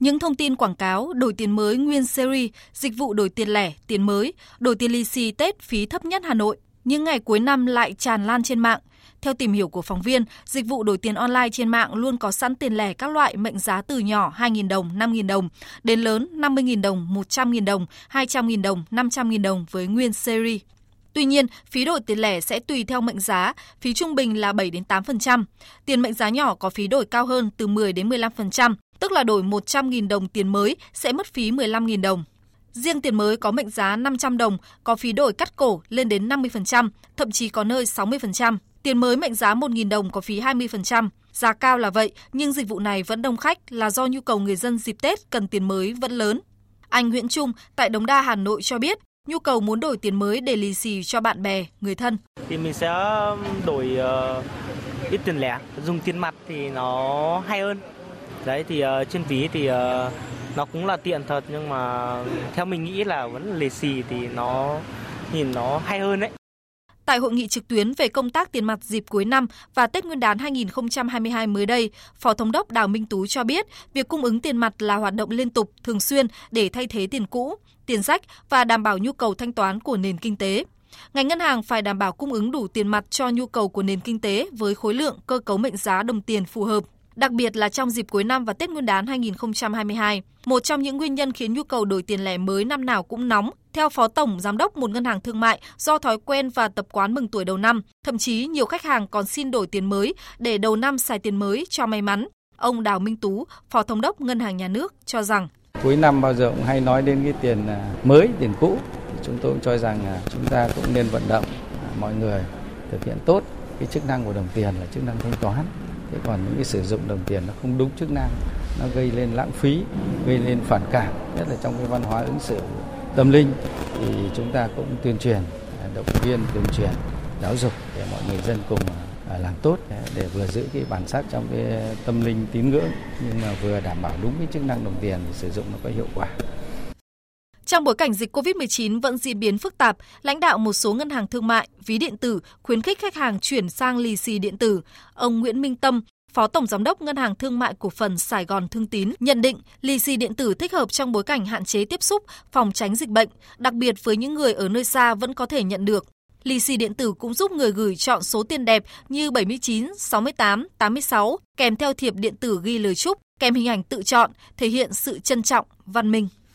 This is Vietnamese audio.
Những thông tin quảng cáo đổi tiền mới nguyên series, dịch vụ đổi tiền lẻ, tiền mới, đổi tiền lì xì Tết phí thấp nhất Hà Nội, những ngày cuối năm lại tràn lan trên mạng. Theo tìm hiểu của phóng viên, dịch vụ đổi tiền online trên mạng luôn có sẵn tiền lẻ các loại mệnh giá từ nhỏ 2.000 đồng, 5.000 đồng, đến lớn 50.000 đồng, 100.000 đồng, 200.000 đồng, 500.000 đồng với nguyên series. Tuy nhiên, phí đổi tiền lẻ sẽ tùy theo mệnh giá, phí trung bình là 7 đến 8%. Tiền mệnh giá nhỏ có phí đổi cao hơn từ 10 đến 15%, tức là đổi 100.000 đồng tiền mới sẽ mất phí 15.000 đồng. Riêng tiền mới có mệnh giá 500 đồng, có phí đổi cắt cổ lên đến 50%, thậm chí có nơi 60%. Tiền mới mệnh giá 1.000 đồng có phí 20%. Giá cao là vậy, nhưng dịch vụ này vẫn đông khách là do nhu cầu người dân dịp Tết cần tiền mới vẫn lớn. Anh Nguyễn Trung tại Đống Đa, Hà Nội cho biết, nhu cầu muốn đổi tiền mới để lì xì cho bạn bè, người thân. Thì mình sẽ um, đổi uh, ít tiền lẻ, dùng tiền mặt thì nó hay hơn. Đấy thì uh, trên ví thì uh, nó cũng là tiện thật nhưng mà theo mình nghĩ là vẫn lì xì thì nó nhìn nó hay hơn đấy. Tại hội nghị trực tuyến về công tác tiền mặt dịp cuối năm và Tết Nguyên đán 2022 mới đây, Phó Thống đốc Đào Minh Tú cho biết, việc cung ứng tiền mặt là hoạt động liên tục, thường xuyên để thay thế tiền cũ, tiền sách và đảm bảo nhu cầu thanh toán của nền kinh tế. Ngành ngân hàng phải đảm bảo cung ứng đủ tiền mặt cho nhu cầu của nền kinh tế với khối lượng cơ cấu mệnh giá đồng tiền phù hợp đặc biệt là trong dịp cuối năm và Tết Nguyên đán 2022. Một trong những nguyên nhân khiến nhu cầu đổi tiền lẻ mới năm nào cũng nóng, theo Phó Tổng Giám đốc một ngân hàng thương mại, do thói quen và tập quán mừng tuổi đầu năm, thậm chí nhiều khách hàng còn xin đổi tiền mới để đầu năm xài tiền mới cho may mắn. Ông Đào Minh Tú, Phó Thống đốc Ngân hàng Nhà nước cho rằng Cuối năm bao giờ cũng hay nói đến cái tiền à, mới, tiền cũ. Chúng tôi cũng cho rằng à, chúng ta cũng nên vận động à, mọi người thực hiện tốt cái chức năng của đồng tiền là chức năng thanh toán thế còn những cái sử dụng đồng tiền nó không đúng chức năng, nó gây lên lãng phí, gây lên phản cảm, nhất là trong cái văn hóa ứng xử tâm linh, thì chúng ta cũng tuyên truyền à, động viên, tuyên truyền, giáo dục để mọi người dân cùng à, làm tốt à, để vừa giữ cái bản sắc trong cái tâm linh tín ngưỡng, nhưng mà vừa đảm bảo đúng cái chức năng đồng tiền sử dụng nó có hiệu quả. Trong bối cảnh dịch COVID-19 vẫn diễn biến phức tạp, lãnh đạo một số ngân hàng thương mại, ví điện tử khuyến khích khách hàng chuyển sang lì xì điện tử. Ông Nguyễn Minh Tâm, Phó Tổng Giám đốc Ngân hàng Thương mại Cổ phần Sài Gòn Thương Tín nhận định lì xì điện tử thích hợp trong bối cảnh hạn chế tiếp xúc, phòng tránh dịch bệnh, đặc biệt với những người ở nơi xa vẫn có thể nhận được. Lì xì điện tử cũng giúp người gửi chọn số tiền đẹp như 79, 68, 86, kèm theo thiệp điện tử ghi lời chúc, kèm hình ảnh tự chọn, thể hiện sự trân trọng, văn minh.